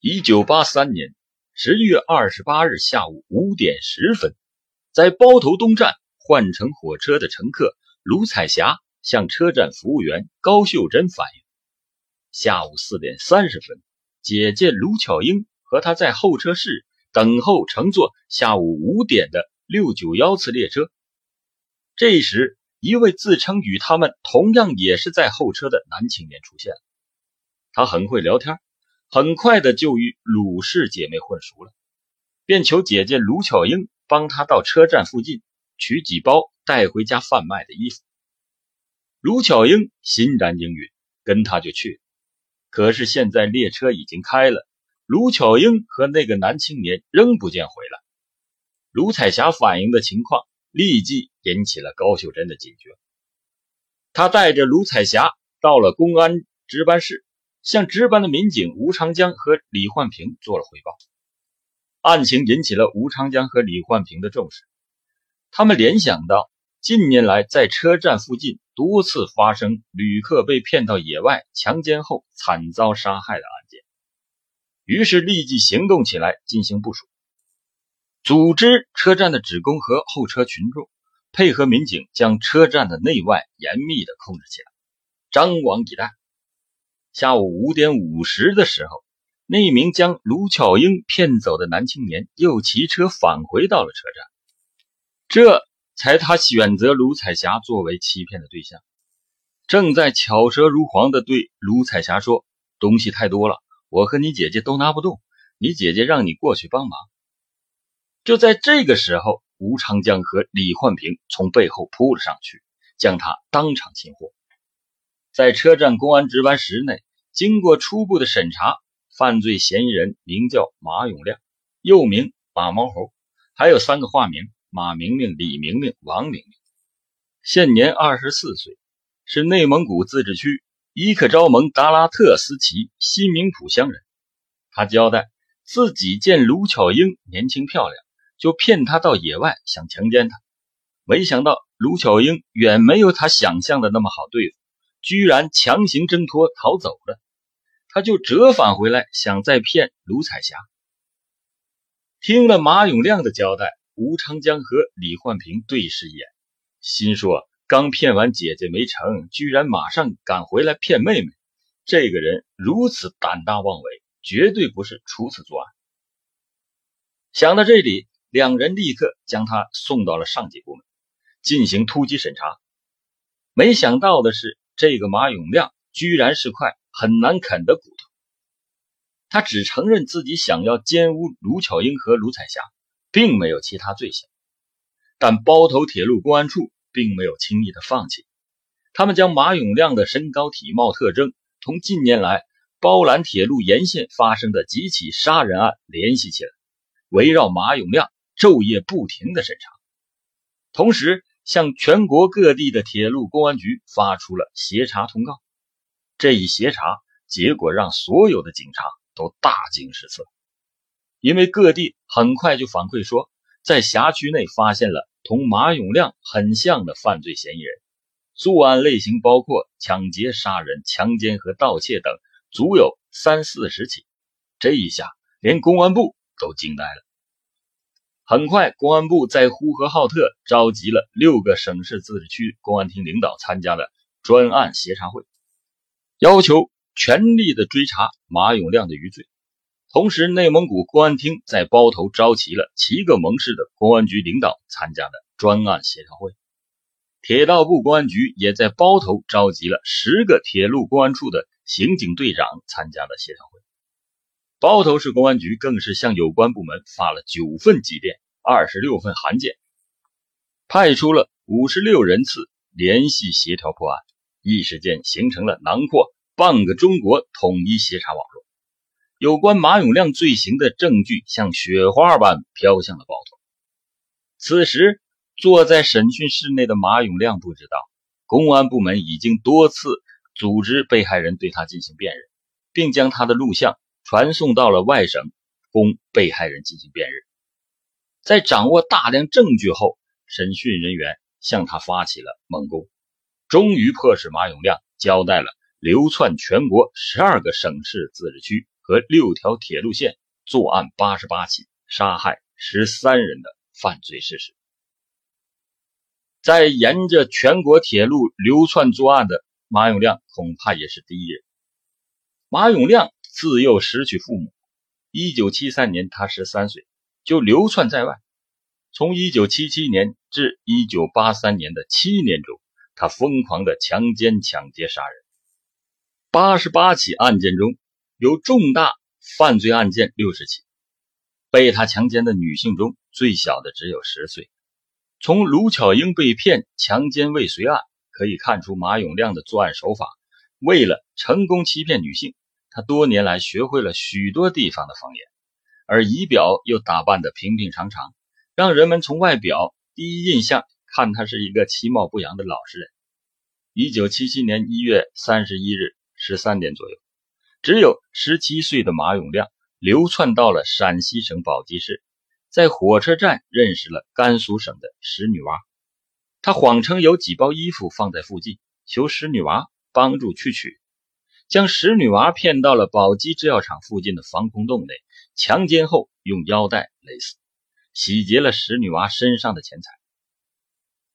一九八三年十月二十八日下午五点十分，在包头东站换乘火车的乘客卢彩霞向车站服务员高秀珍反映，下午四点三十分，姐姐卢巧英和她在候车室等候乘坐下午五点的六九幺次列车。这时，一位自称与他们同样也是在候车的男青年出现了，他很会聊天。很快的就与鲁氏姐妹混熟了，便求姐姐卢巧英帮他到车站附近取几包带回家贩卖的衣服。卢巧英欣然应允，跟他就去了。可是现在列车已经开了，卢巧英和那个男青年仍不见回来。卢彩霞反映的情况立即引起了高秀珍的警觉，他带着卢彩霞到了公安值班室。向值班的民警吴长江和李焕平做了汇报，案情引起了吴长江和李焕平的重视。他们联想到近年来在车站附近多次发生旅客被骗到野外强奸后惨遭杀害的案件，于是立即行动起来进行部署，组织车站的职工和候车群众，配合民警将车站的内外严密的控制起来，张网以待。下午五点五十的时候，那名将卢巧英骗走的男青年又骑车返回到了车站，这才他选择卢彩霞作为欺骗的对象。正在巧舌如簧地对卢彩霞说：“东西太多了，我和你姐姐都拿不动，你姐姐让你过去帮忙。”就在这个时候，吴长江和李焕平从背后扑了上去，将他当场擒获。在车站公安值班室内。经过初步的审查，犯罪嫌疑人名叫马永亮，又名马毛猴，还有三个化名：马明明、李明明、王明明。现年二十四岁，是内蒙古自治区伊克昭盟达拉特斯旗西明普乡人。他交代自己见卢巧英年轻漂亮，就骗她到野外想强奸她，没想到卢巧英远没有他想象的那么好对付，居然强行挣脱逃走了。他就折返回来，想再骗卢彩霞。听了马永亮的交代，吴长江和李焕平对视一眼，心说：刚骗完姐姐没成，居然马上赶回来骗妹妹，这个人如此胆大妄为，绝对不是初次作案。想到这里，两人立刻将他送到了上级部门进行突击审查。没想到的是，这个马永亮居然是块。很难啃的骨头。他只承认自己想要奸污卢巧英和卢彩霞，并没有其他罪行。但包头铁路公安处并没有轻易的放弃，他们将马永亮的身高体貌特征同近年来包兰铁路沿线发生的几起杀人案联系起来，围绕马永亮昼夜不停的审查，同时向全国各地的铁路公安局发出了协查通告。这一协查结果让所有的警察都大惊失色，因为各地很快就反馈说，在辖区内发现了同马永亮很像的犯罪嫌疑人，作案类型包括抢劫、杀人、强奸和盗窃等，足有三四十起。这一下，连公安部都惊呆了。很快，公安部在呼和浩特召集了六个省市自治区公安厅领导参加了专案协查会。要求全力的追查马永亮的余罪，同时，内蒙古公安厅在包头召集了七个盟市的公安局领导参加了专案协调会，铁道部公安局也在包头召集了十个铁路公安处的刑警队长参加了协调会。包头市公安局更是向有关部门发了九份急电、二十六份函件，派出了五十六人次联系协调破案。一时间形成了囊括半个中国统一协查网络，有关马永亮罪行的证据像雪花般飘向了包头。此时，坐在审讯室内的马永亮不知道，公安部门已经多次组织被害人对他进行辨认，并将他的录像传送到了外省，供被害人进行辨认。在掌握大量证据后，审讯人员向他发起了猛攻。终于迫使马永亮交代了流窜全国十二个省市自治区和六条铁路线作案八十八起，杀害十三人的犯罪事实。在沿着全国铁路流窜作案的马永亮，恐怕也是第一人。马永亮自幼失去父母，一九七三年他十三岁就流窜在外。从一九七七年至一九八三年的七年中，他疯狂的强奸、抢劫、杀人。八十八起案件中有重大犯罪案件六十起，被他强奸的女性中最小的只有十岁。从卢巧英被骗、强奸未遂案可以看出，马永亮的作案手法。为了成功欺骗女性，他多年来学会了许多地方的方言，而仪表又打扮得平平常常，让人们从外表第一印象看他是一个其貌不扬的老实人。一九七七年一月三十一日十三点左右，只有十七岁的马永亮流窜到了陕西省宝鸡市。在火车站认识了甘肃省的石女娃，他谎称有几包衣服放在附近，求石女娃帮助去取，将石女娃骗到了宝鸡制药厂附近的防空洞内，强奸后用腰带勒死，洗劫了石女娃身上的钱财。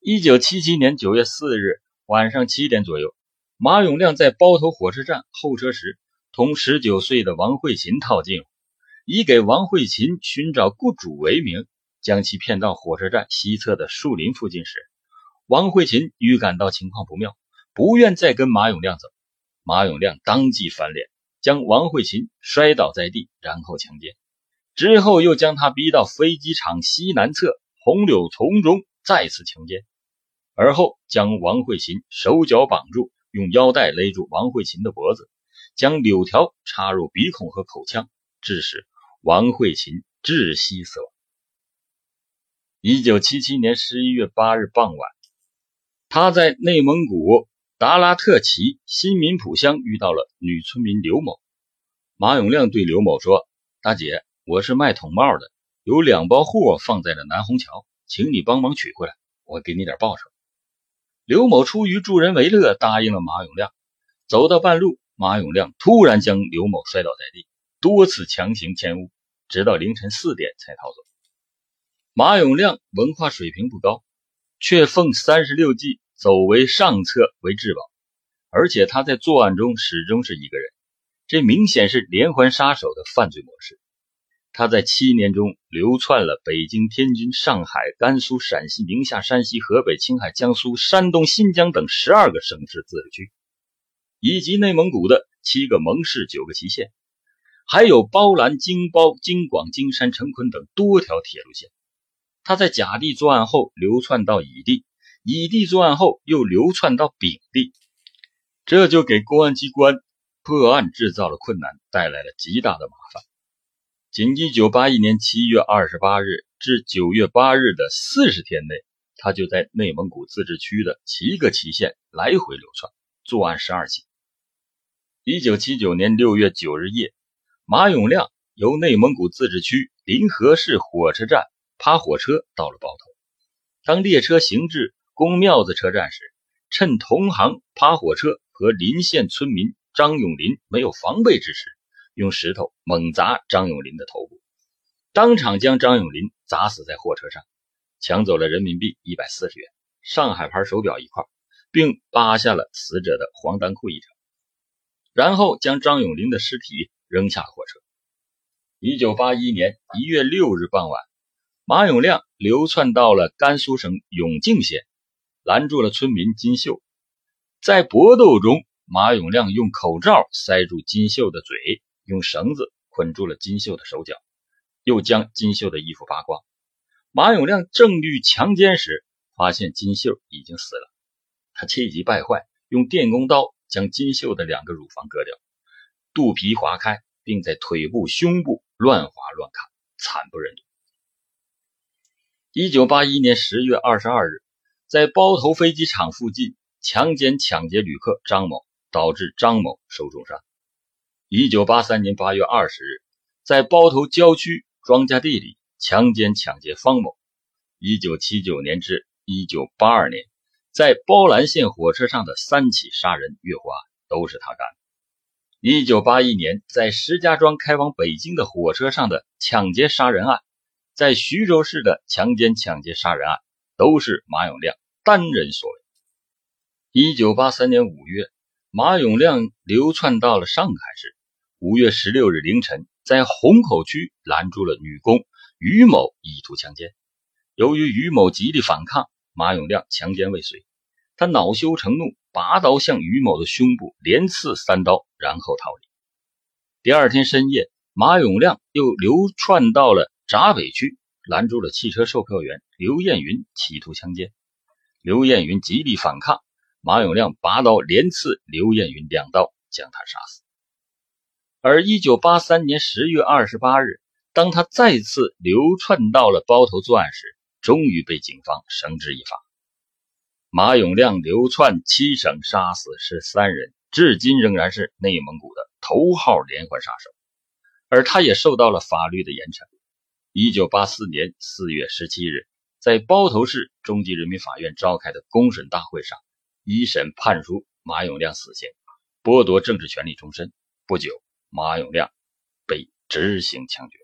一九七七年九月四日晚上七点左右，马永亮在包头火车站候车时，同十九岁的王慧琴套近乎。以给王慧琴寻找雇主为名，将其骗到火车站西侧的树林附近时，王慧琴预感到情况不妙，不愿再跟马永亮走。马永亮当即翻脸，将王慧琴摔倒在地，然后强奸。之后又将她逼到飞机场西南侧红柳丛中，再次强奸。而后将王慧琴手脚绑住，用腰带勒住王慧琴的脖子，将柳条插入鼻孔和口腔，致使。王慧琴窒息死亡。一九七七年十一月八日傍晚，他在内蒙古达拉特旗新民浦乡遇到了女村民刘某。马永亮对刘某说：“大姐，我是卖桶帽的，有两包货放在了南虹桥，请你帮忙取回来，我给你点报酬。”刘某出于助人为乐，答应了马永亮。走到半路，马永亮突然将刘某摔倒在地。多次强行迁屋，直到凌晨四点才逃走。马永亮文化水平不高，却奉三十六计，走为上策为至宝。而且他在作案中始终是一个人，这明显是连环杀手的犯罪模式。他在七年中流窜了北京、天津、上海、甘肃、陕西、宁夏、山西、河北、青海、江苏、山东、新疆等十二个省市自治区，以及内蒙古的七个盟市、九个旗县。还有包兰、京包、京广、京山、成昆等多条铁路线。他在甲地作案后流窜到乙地，乙地作案后又流窜到丙地，这就给公安机关破案制造了困难，带来了极大的麻烦。仅1981年7月28日至9月8日的四十天内，他就在内蒙古自治区的七个旗县来回流窜，作案十二起。1979年6月9日夜。马永亮由内蒙古自治区临河市火车站趴火车到了包头。当列车行至公庙子车站时，趁同行趴火车和邻县村民张永林没有防备之时，用石头猛砸张永林的头部，当场将张永林砸死在货车上，抢走了人民币一百四十元、上海牌手表一块，并扒下了死者的黄单裤一条，然后将张永林的尸体。扔下火车。一九八一年一月六日傍晚，马永亮流窜到了甘肃省永靖县，拦住了村民金秀。在搏斗中，马永亮用口罩塞住金秀的嘴，用绳子捆住了金秀的手脚，又将金秀的衣服扒光。马永亮正欲强奸时，发现金秀已经死了。他气急败坏，用电工刀将金秀的两个乳房割掉。肚皮划开，并在腿部、胸部乱划乱砍，惨不忍睹。一九八一年十月二十二日，在包头飞机场附近强奸抢劫旅客张某，导致张某受重伤。一九八三年八月二十日，在包头郊区庄稼地里强奸抢劫方某。一九七九年至一九八二年，在包兰县火车上的三起杀人越货案都是他干的。一九八一年，在石家庄开往北京的火车上的抢劫杀人案，在徐州市的强奸抢劫杀人案，都是马永亮单人所为。一九八三年五月，马永亮流窜到了上海市。五月十六日凌晨，在虹口区拦住了女工于某，意图强奸。由于于某极力反抗，马永亮强奸未遂。他恼羞成怒，拔刀向于某的胸部连刺三刀，然后逃离。第二天深夜，马永亮又流窜到了闸北区，拦住了汽车售票员刘艳云，企图强奸。刘艳云极力反抗，马永亮拔刀连刺刘艳云两刀，将他杀死。而一九八三年十月二十八日，当他再次流窜到了包头作案时，终于被警方绳之以法。马永亮流窜七省，杀死十三人，至今仍然是内蒙古的头号连环杀手，而他也受到了法律的严惩。一九八四年四月十七日，在包头市中级人民法院召开的公审大会上，一审判处马永亮死刑，剥夺政治权利终身。不久。马永亮被执行枪决。